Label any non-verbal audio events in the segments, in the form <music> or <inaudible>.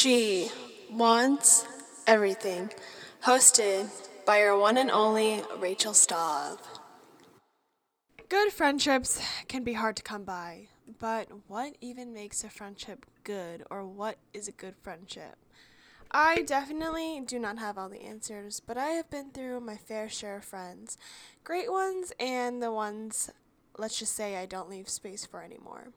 She Wants Everything, hosted by our one and only Rachel Staub. Good friendships can be hard to come by, but what even makes a friendship good, or what is a good friendship? I definitely do not have all the answers, but I have been through my fair share of friends. Great ones and the ones, let's just say, I don't leave space for anymore.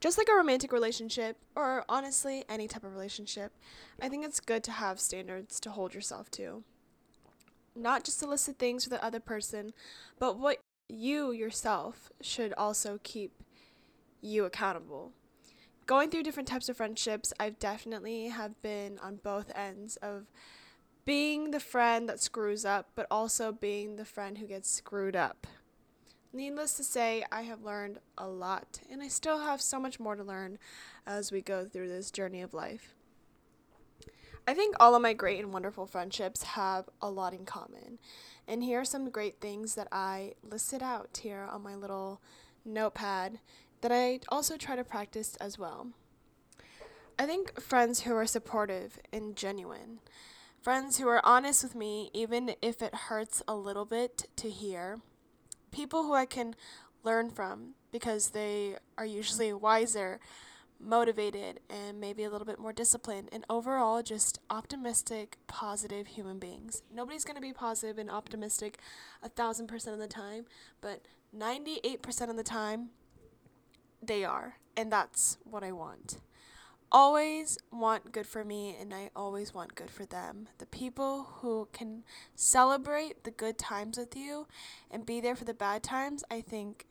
Just like a romantic relationship, or honestly, any type of relationship, I think it's good to have standards to hold yourself to. Not just to list things for the other person, but what you yourself should also keep you accountable going through different types of friendships, I've definitely have been on both ends of being the friend that screws up, but also being the friend who gets screwed up. Needless to say, I have learned a lot, and I still have so much more to learn as we go through this journey of life. I think all of my great and wonderful friendships have a lot in common. And here are some great things that I listed out here on my little notepad that I also try to practice as well. I think friends who are supportive and genuine, friends who are honest with me, even if it hurts a little bit to hear, people who I can learn from because they are usually wiser, motivated, and maybe a little bit more disciplined, and overall just optimistic, positive human beings. Nobody's going to be positive and optimistic a thousand percent of the time, but 98% of the time, they are, and that's what I want. Always want good for me, and I always want good for them. The people who can celebrate the good times with you and be there for the bad times, I think,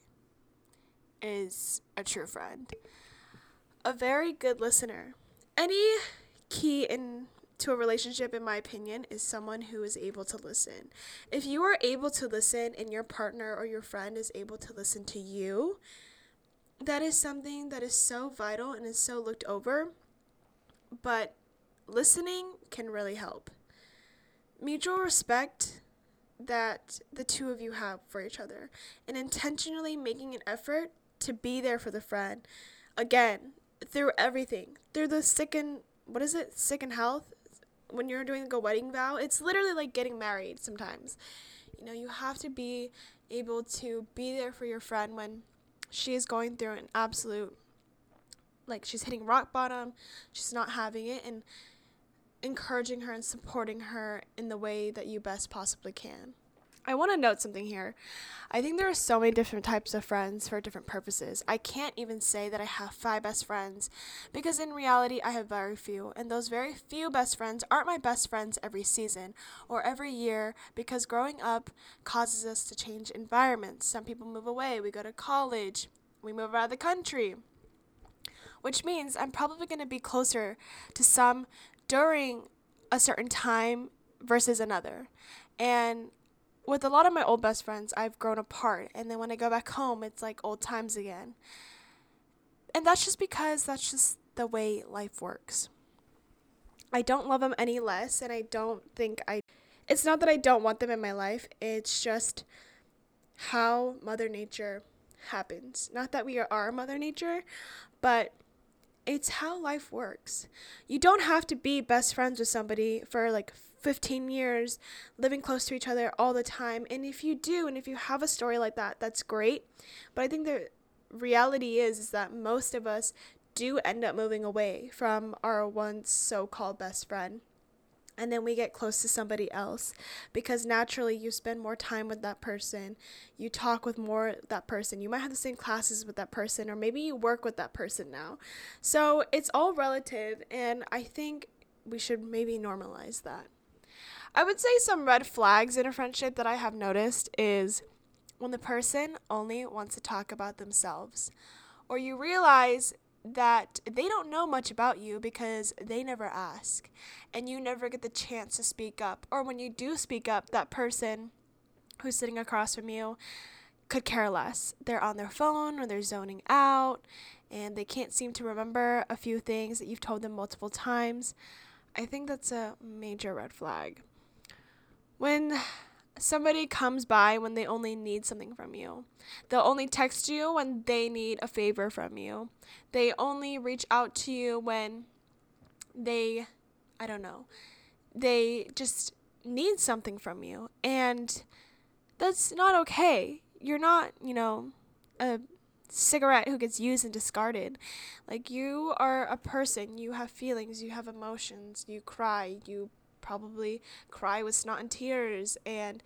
is a true friend. A very good listener. Any key in to a relationship in my opinion is someone who is able to listen. If you are able to listen and your partner or your friend is able to listen to you, that is something that is so vital and is so looked over, but listening can really help. Mutual respect that the two of you have for each other and intentionally making an effort to be there for the friend again through everything through the sick and what is it sick and health when you're doing like a wedding vow it's literally like getting married sometimes you know you have to be able to be there for your friend when she is going through an absolute like she's hitting rock bottom. She's not having it and encouraging her and supporting her in the way that you best possibly can I want to note something here. I think there are so many different types of friends for different purposes. I can't even say that I have five best friends because in reality I have very few, and those very few best friends aren't my best friends every season or every year because growing up causes us to change environments. Some people move away, we go to college, we move out of the country. Which means I'm probably going to be closer to some during a certain time versus another. And with a lot of my old best friends, I've grown apart. And then when I go back home, it's like old times again. And that's just because that's just the way life works. I don't love them any less, and I don't think I. It's not that I don't want them in my life, it's just how Mother Nature happens. Not that we are Mother Nature, but it's how life works. You don't have to be best friends with somebody for like 15 years living close to each other all the time. And if you do, and if you have a story like that, that's great. But I think the reality is, is that most of us do end up moving away from our once so called best friend. And then we get close to somebody else because naturally you spend more time with that person. You talk with more that person. You might have the same classes with that person, or maybe you work with that person now. So it's all relative, and I think we should maybe normalize that. I would say some red flags in a friendship that I have noticed is when the person only wants to talk about themselves, or you realize that they don't know much about you because they never ask, and you never get the chance to speak up, or when you do speak up, that person who's sitting across from you could care less. They're on their phone or they're zoning out and they can't seem to remember a few things that you've told them multiple times. I think that's a major red flag when somebody comes by when they only need something from you. They'll only text you when they need a favor from you. They only reach out to you when they, I don't know, they just need something from you. And that's not okay. You're not, you know, a cigarette who gets used and discarded. Like, you are a person. You have feelings. You have emotions. You cry. You probably cry with snot and tears. And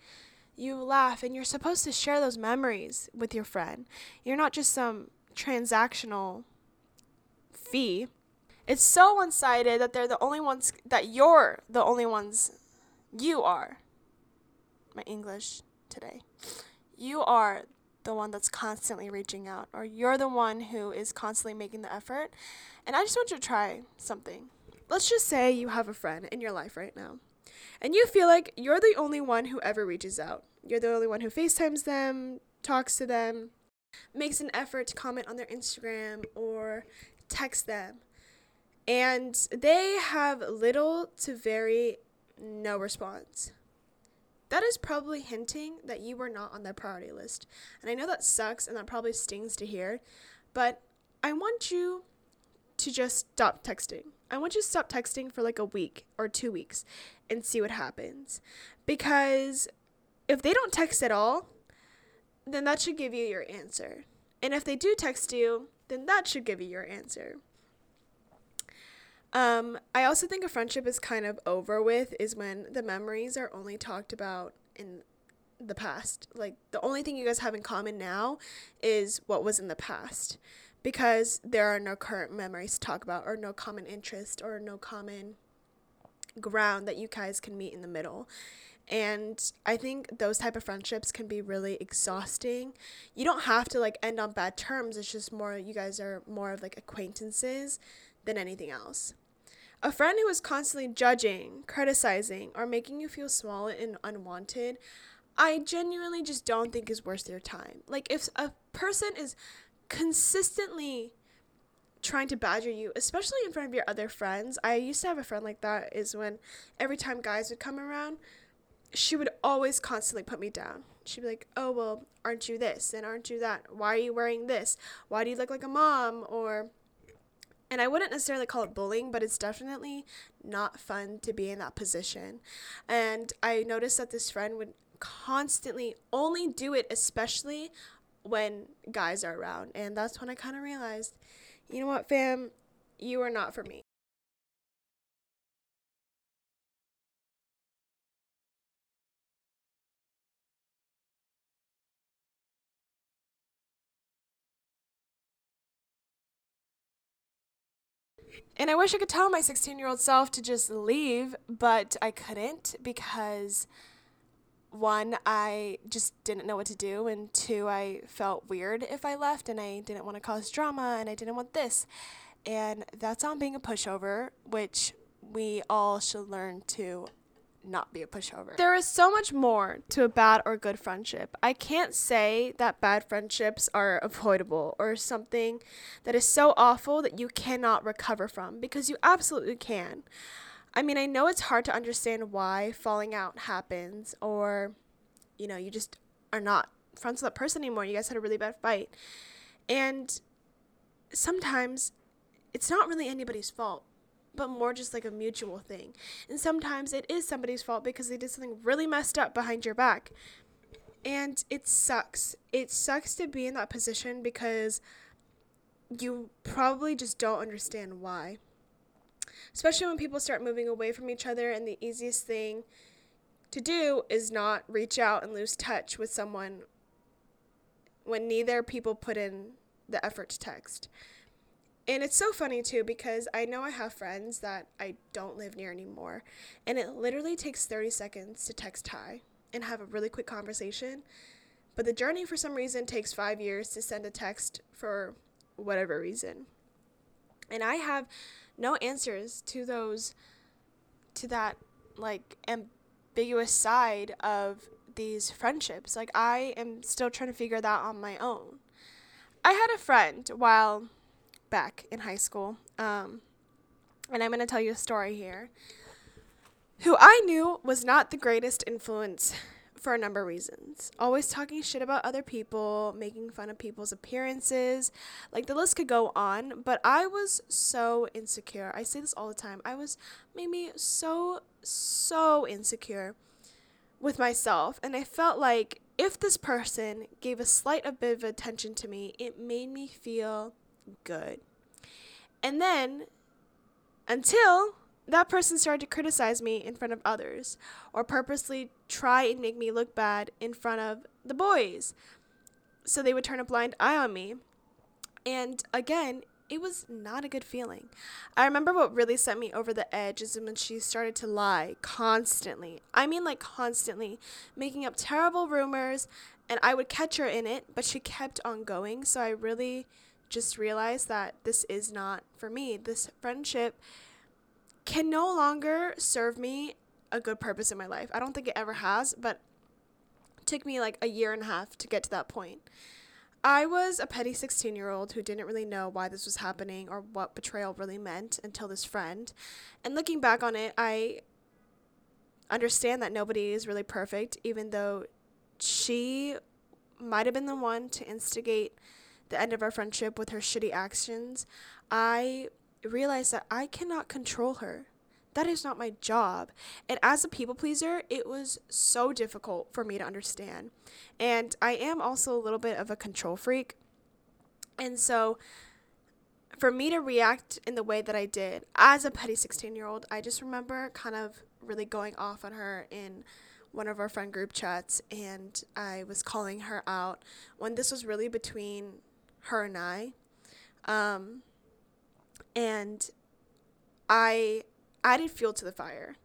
you laugh. And you're supposed to share those memories with your friend. You're not just some transactional fee. It's so one sided that they're the only ones, that you're the only ones you are. My English today. You are the one that's constantly reaching out, or you're the one who is constantly making the effort. And I just want you to try something. Let's just say you have a friend in your life right now, and you feel like you're the only one who ever reaches out. You're the only one who FaceTimes them, talks to them, makes an effort to comment on their Instagram or text them. And they have little to very no response that is probably hinting that you were not on their priority list. And I know that sucks and that probably stings to hear, but I want you to just stop texting. I want you to stop texting for like a week or two weeks and see what happens. Because if they don't text at all, then that should give you your answer. And if they do text you, then that should give you your answer. Um, I also think a friendship is kind of over with is when the memories are only talked about in the past. Like the only thing you guys have in common now is what was in the past because there are no current memories to talk about or no common interest or no common ground that you guys can meet in the middle. And I think those type of friendships can be really exhausting. You don't have to like end on bad terms. It's just more you guys are more of like acquaintances than anything else. A friend who is constantly judging, criticizing, or making you feel small and unwanted, I genuinely just don't think is worth your time. Like, if a person is consistently trying to badger you, especially in front of your other friends, I used to have a friend like that, is when every time guys would come around, she would always constantly put me down. She'd be like, Oh, well, aren't you this? And aren't you that? Why are you wearing this? Why do you look like a mom? Or, and I wouldn't necessarily call it bullying, but it's definitely not fun to be in that position. And I noticed that this friend would constantly only do it, especially when guys are around. And that's when I kind of realized, you know what, fam, you are not for me. And I wish I could tell my 16 year old self to just leave, but I couldn't because one, I just didn't know what to do, and two, I felt weird if I left, and I didn't want to cause drama, and I didn't want this. And that's on being a pushover, which we all should learn to not be a pushover. There is so much more to a bad or good friendship. I can't say that bad friendships are avoidable or something that is so awful that you cannot recover from because you absolutely can. I mean, I know it's hard to understand why falling out happens or you know, you just are not friends with that person anymore. You guys had a really bad fight. And sometimes it's not really anybody's fault but more just like a mutual thing. And sometimes it is somebody's fault because they did something really messed up behind your back. And it sucks. It sucks to be in that position because you probably just don't understand why. Especially when people start moving away from each other, and the easiest thing to do is not reach out and lose touch with someone when neither people put in the effort to text. And it's so funny too because I know I have friends that I don't live near anymore. And it literally takes 30 seconds to text hi and have a really quick conversation. But the journey, for some reason, takes five years to send a text for whatever reason. And I have no answers to those, to that, like, ambiguous side of these friendships. Like, I am still trying to figure that on my own. I had a friend while back in high school. Um, and I'm going to tell you a story here. Who I knew was not the greatest influence for a number of reasons. Always talking shit about other people, making fun of people's appearances. Like the list could go on, but I was so insecure. I say this all the time. I was maybe so, so insecure with myself. And I felt like if this person gave a slight a bit of attention to me, it made me feel good. And then until that person started to criticize me in front of others or purposely try and make me look bad in front of the boys. So they would turn a blind eye on me. And again, it was not a good feeling. I remember what really sent me over the edge is when she started to lie constantly. I mean, like constantly, making up terrible rumors, and I would catch her in it, but she kept on going. So I really just realized that this is not for me. This friendship can no longer serve me a good purpose in my life. I don't think it ever has, but took me like a year and a half to get to that point. I was a petty 16 year old who didn't really know why this was happening or what betrayal really meant until this friend. And looking back on it, I understand that nobody is really perfect, even though she might have been the one to instigate the end of our friendship with her shitty actions. I realized that I cannot control her. That is not my job. And as a people pleaser, it was so difficult for me to understand. And I am also a little bit of a control freak. And so for me to react in the way that I did as a petty 16 year old, I just remember kind of really going off on her in one of our friend group chats and I was calling her out when this was really between her and I. Um, and I added fuel to the fire.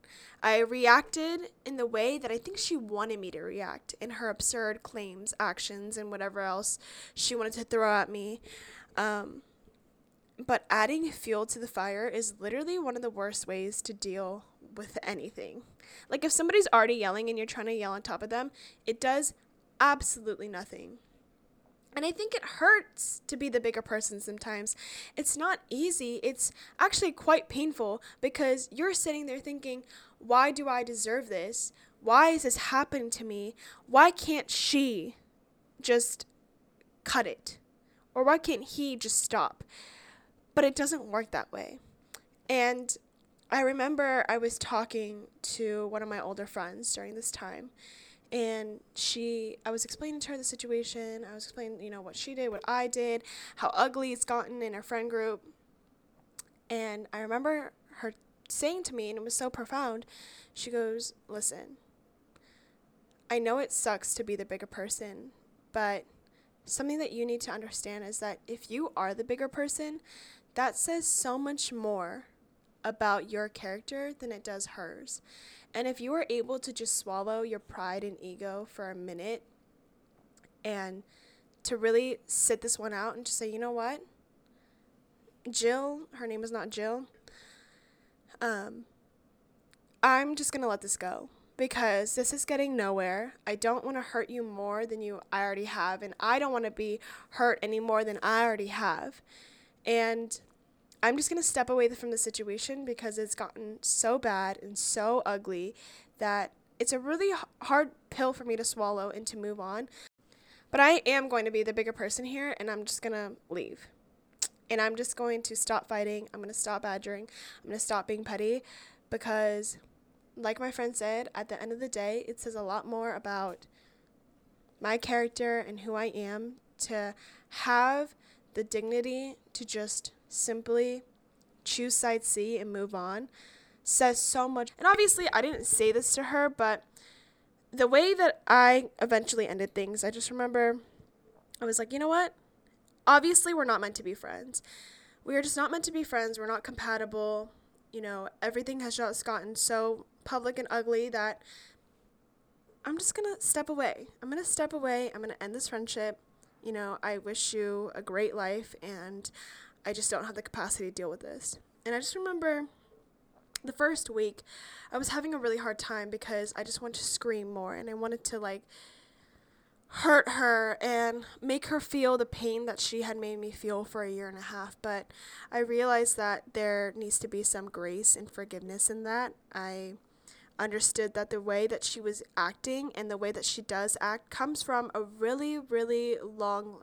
I reacted in the way that I think she wanted me to react in her absurd claims, actions, and whatever else she wanted to throw at me. Um, but adding fuel to the fire is literally one of the worst ways to deal with anything. Like if somebody's already yelling and you're trying to yell on top of them, it does absolutely nothing. And I think it hurts to be the bigger person sometimes. It's not easy. It's actually quite painful because you're sitting there thinking, why do I deserve this? Why is this happening to me? Why can't she just cut it? Or why can't he just stop? But it doesn't work that way. And I remember I was talking to one of my older friends during this time and she i was explaining to her the situation. I was explaining you know what she did what i did how ugly it's gotten in our friend group. And i remember her saying to me and it was so profound she goes listen i know it sucks to be the bigger person but something that you need to understand is that if you are the bigger person that says so much more about your character than it does hers and if you were able to just swallow your pride and ego for a minute and to really sit this one out and just say, you know what? Jill, her name is not Jill. Um, I'm just going to let this go because this is getting nowhere. I don't want to hurt you more than you I already have and I don't want to be hurt any more than I already have. And I'm just going to step away from the situation because it's gotten so bad and so ugly that it's a really hard pill for me to swallow and to move on. But I am going to be the bigger person here and I'm just going to leave. And I'm just going to stop fighting. I'm going to stop badgering. I'm going to stop being petty because, like my friend said, at the end of the day, it says a lot more about my character and who I am to have the dignity to just simply choose side C and move on says so much. And obviously, I didn't say this to her, but the way that I eventually ended things, I just remember I was like, you know what? Obviously, we're not meant to be friends. We are just not meant to be friends. We're not compatible. You know, everything has just gotten so public and ugly that I'm just going to step away. I'm going to step away. I'm going to end this friendship. You know, I wish you a great life and I just don't have the capacity to deal with this. And I just remember the first week, I was having a really hard time because I just wanted to scream more and I wanted to like hurt her and make her feel the pain that she had made me feel for a year and a half. But I realized that there needs to be some grace and forgiveness in that. I understood that the way that she was acting and the way that she does act comes from a really, really long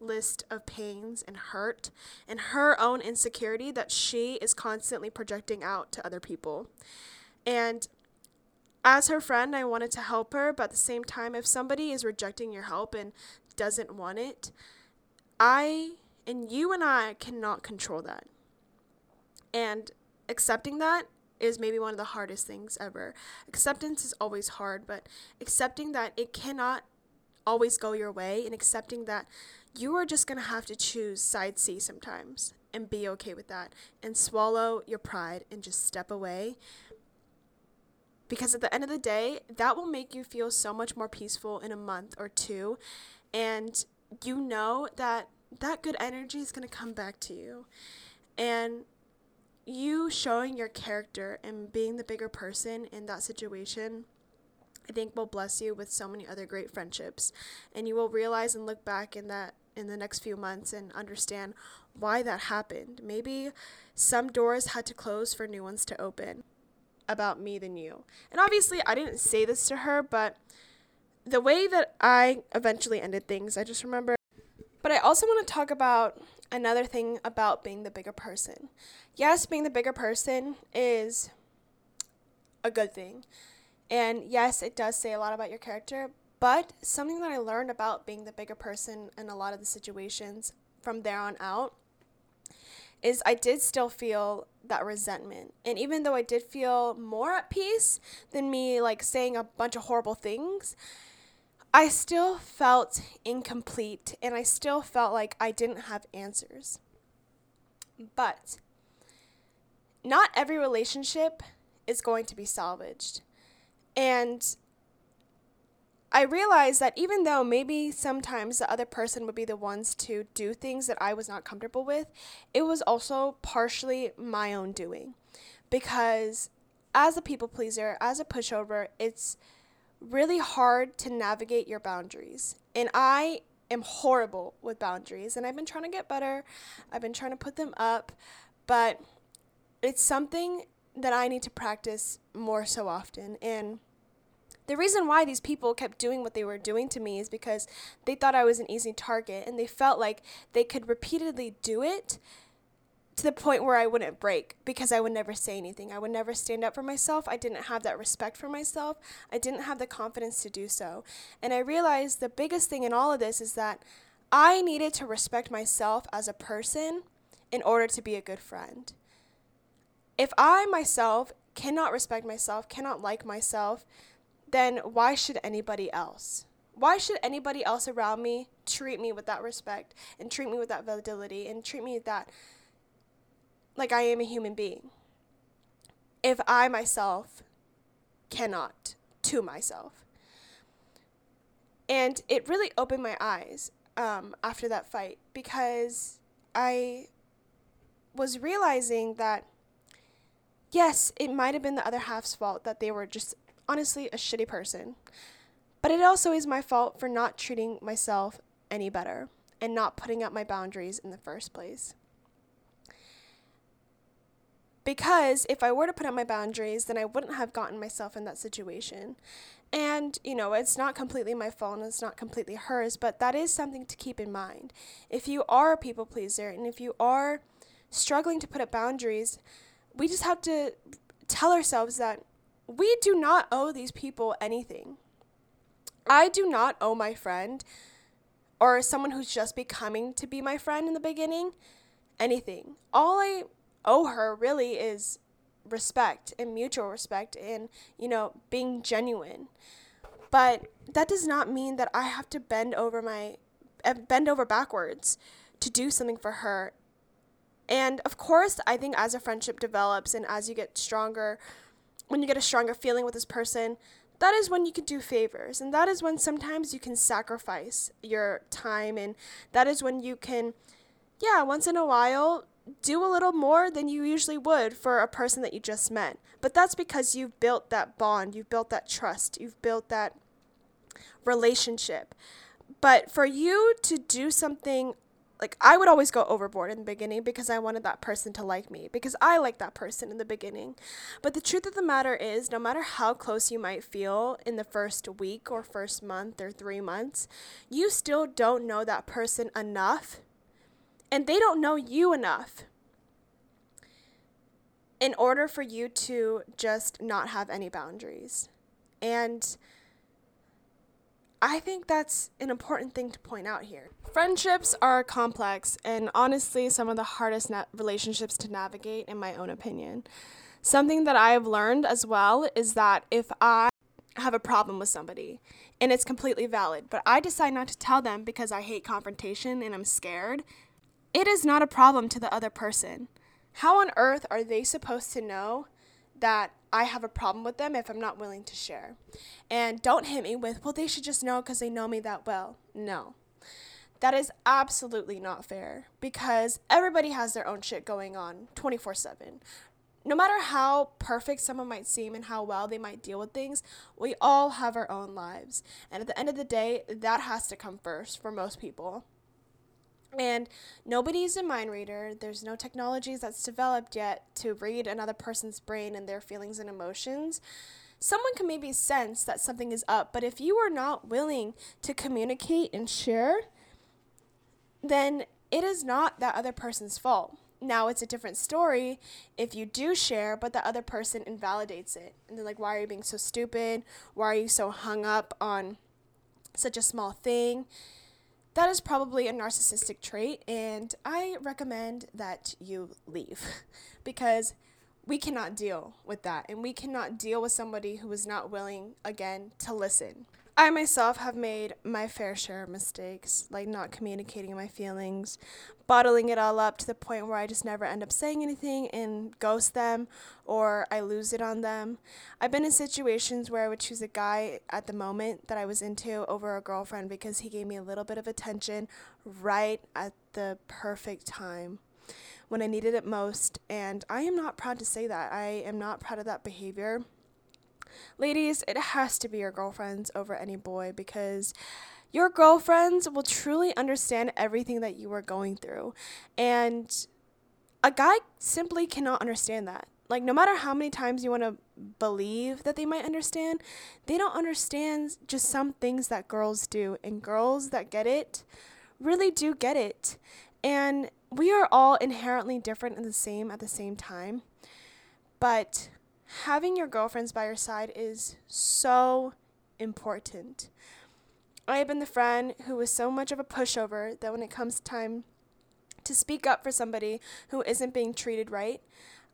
list of pains and hurt and her own insecurity that she is constantly projecting out to other people. And as her friend, I wanted to help her, but at the same time, if somebody is rejecting your help and doesn't want it, I and you and I cannot control that. And accepting that is maybe one of the hardest things ever. Acceptance is always hard, but accepting that it cannot always go your way and accepting that you are just going to have to choose side C sometimes and be okay with that and swallow your pride and just step away. Because at the end of the day, that will make you feel so much more peaceful in a month or two. And you know that that good energy is going to come back to you. And you showing your character and being the bigger person in that situation, I think will bless you with so many other great friendships. And you will realize and look back in that in the next few months and understand why that happened. Maybe some doors had to close for new ones to open about me than you. And obviously, I didn't say this to her, but the way that I eventually ended things, I just remember. But I also want to talk about another thing about being the bigger person. Yes, being the bigger person is a good thing. And yes, it does say a lot about your character, but something that I learned about being the bigger person in a lot of the situations from there on out is I did still feel that resentment. And even though I did feel more at peace than me like saying a bunch of horrible things, I still felt incomplete and I still felt like I didn't have answers. But not every relationship is going to be salvaged. And I realized that even though maybe sometimes the other person would be the ones to do things that I was not comfortable with, it was also partially my own doing. Because as a people pleaser, as a pushover, it's really hard to navigate your boundaries. And I am horrible with boundaries, and I've been trying to get better. I've been trying to put them up, but it's something that I need to practice more so often. And the reason why these people kept doing what they were doing to me is because they thought I was an easy target and they felt like they could repeatedly do it to the point where I wouldn't break because I would never say anything. I would never stand up for myself. I didn't have that respect for myself. I didn't have the confidence to do so. And I realized the biggest thing in all of this is that I needed to respect myself as a person in order to be a good friend. If I myself cannot respect myself, cannot like myself, then why should anybody else? Why should anybody else around me treat me with that respect and treat me with that validity and treat me with that like I am a human being if I myself cannot to myself. And it really opened my eyes um, after that fight because I was realizing that, yes, it might have been the other half's fault that they were just honestly a shitty person. But it also is my fault for not treating myself any better and not putting up my boundaries in the first place. Because if I were to put up my boundaries, then I wouldn't have gotten myself in that situation. And, you know, it's not completely my fault and it's not completely hers, but that is something to keep in mind. If you are a people pleaser and if you are struggling to put up boundaries, we just have to tell ourselves that we do not owe these people anything. I do not owe my friend or someone who's just becoming to be my friend in the beginning anything. All I owe her really is respect and mutual respect and, you know, being genuine. But that does not mean that I have to bend over my eh, bend over backwards to do something for her. And of course, I think as a friendship develops and as you get stronger, when you get a stronger feeling with this person, that is when you can do favors. And that is when sometimes you can sacrifice your time. And that is when you can, yeah, once in a while, do a little more than you usually would for a person that you just met. But that's because you've built that bond, you've built that trust, you've built that relationship. But for you to do something like I would always go overboard in the beginning because I wanted that person to like me because I like that person in the beginning. But the truth of the matter is no matter how close you might feel in the first week or first month or 3 months, you still don't know that person enough and they don't know you enough in order for you to just not have any boundaries. And I think that's an important thing to point out here. Friendships are complex and honestly some of the hardest na- relationships to navigate, in my own opinion. Something that I have learned as well is that if I have a problem with somebody and it's completely valid, but I decide not to tell them because I hate confrontation and I'm scared, it is not a problem to the other person. How on earth are they supposed to know that I have a problem with them if I'm not willing to share. And don't hit me with, well, they should just know because they know me that well. No. That is absolutely not fair because everybody has their own shit going on 24 7. No matter how perfect someone might seem and how well they might deal with things, we all have our own lives. And at the end of the day, that has to come first for most people. And nobody's a mind reader. There's no technologies that's developed yet to read another person's brain and their feelings and emotions. Someone can maybe sense that something is up, but if you are not willing to communicate and share, then it is not that other person's fault. Now it's a different story if you do share, but the other person invalidates it. And they're like, why are you being so stupid? Why are you so hung up on such a small thing? That is probably a narcissistic trait, and I recommend that you leave <laughs> because we cannot deal with that, and we cannot deal with somebody who is not willing, again, to listen. I myself have made my fair share of mistakes, like not communicating my feelings, bottling it all up to the point where I just never end up saying anything and ghost them or I lose it on them. I've been in situations where I would choose a guy at the moment that I was into over a girlfriend because he gave me a little bit of attention right at the perfect time when I needed it most. And I am not proud to say that. I am not proud of that behavior. Ladies, it has to be your girlfriends over any boy because your girlfriends will truly understand everything that you are going through. And a guy simply cannot understand that. Like, no matter how many times you want to believe that they might understand, they don't understand just some things that girls do. And girls that get it really do get it. And we are all inherently different and the same at the same time. But having your girlfriends by your side is so important. I have been the friend who was so much of a pushover that when it comes time to speak up for somebody who isn't being treated right,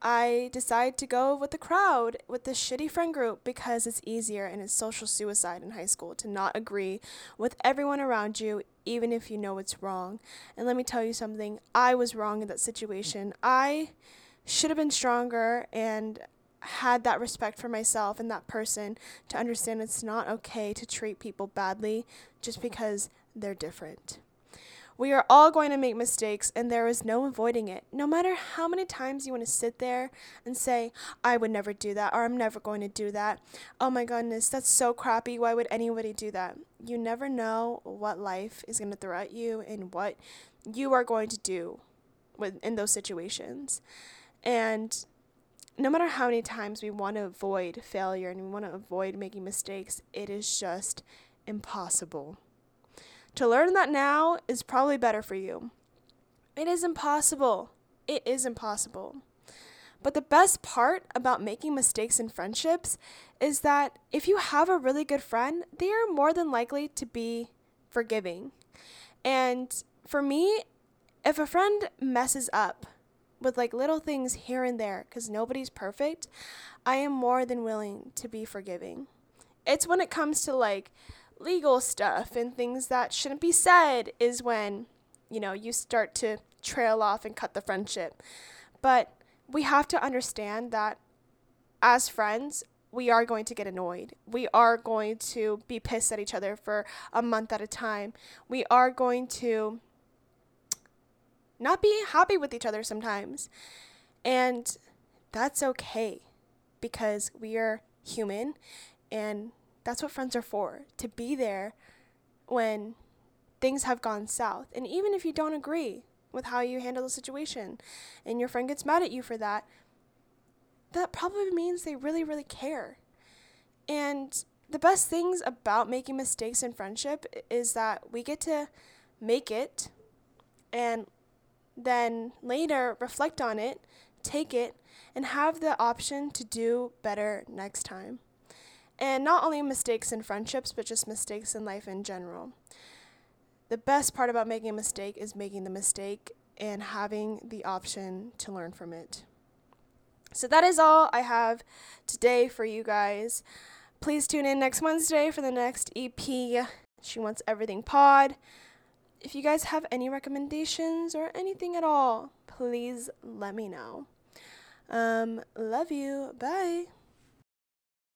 I decide to go with the crowd, with the shitty friend group, because it's easier and it's social suicide in high school to not agree with everyone around you, even if you know it's wrong. And let me tell you something I was wrong in that situation. I should have been stronger and had that respect for myself and that person to understand it's not okay to treat people badly just because they're different. We are all going to make mistakes, and there is no avoiding it. No matter how many times you want to sit there and say, I would never do that, or I'm never going to do that. Oh my goodness, that's so crappy. Why would anybody do that? You never know what life is going to throw at you and what you are going to do with, in those situations. And no matter how many times we want to avoid failure and we want to avoid making mistakes, it is just impossible. To learn that now is probably better for you. It is impossible. It is impossible. But the best part about making mistakes in friendships is that if you have a really good friend, they are more than likely to be forgiving. And for me, if a friend messes up, with like little things here and there because nobody's perfect, I am more than willing to be forgiving. It's when it comes to like legal stuff and things that shouldn't be said is when, you know, you start to trail off and cut the friendship. But we have to understand that as friends, we are going to get annoyed. We are going to be pissed at each other for a month at a time. We are going to not be happy with each other sometimes. And that's okay because we are human and that's what friends are for to be there when things have gone south. And even if you don't agree with how you handle the situation and your friend gets mad at you for that, that probably means they really, really care. And the best things about making mistakes in friendship is that we get to make it and then later reflect on it, take it, and have the option to do better next time. And not only mistakes in friendships, but just mistakes in life in general. The best part about making a mistake is making the mistake and having the option to learn from it. So that is all I have today for you guys. Please tune in next Wednesday for the next EP. She Wants Everything Pod. If you guys have any recommendations or anything at all, please let me know. Um, love you. Bye.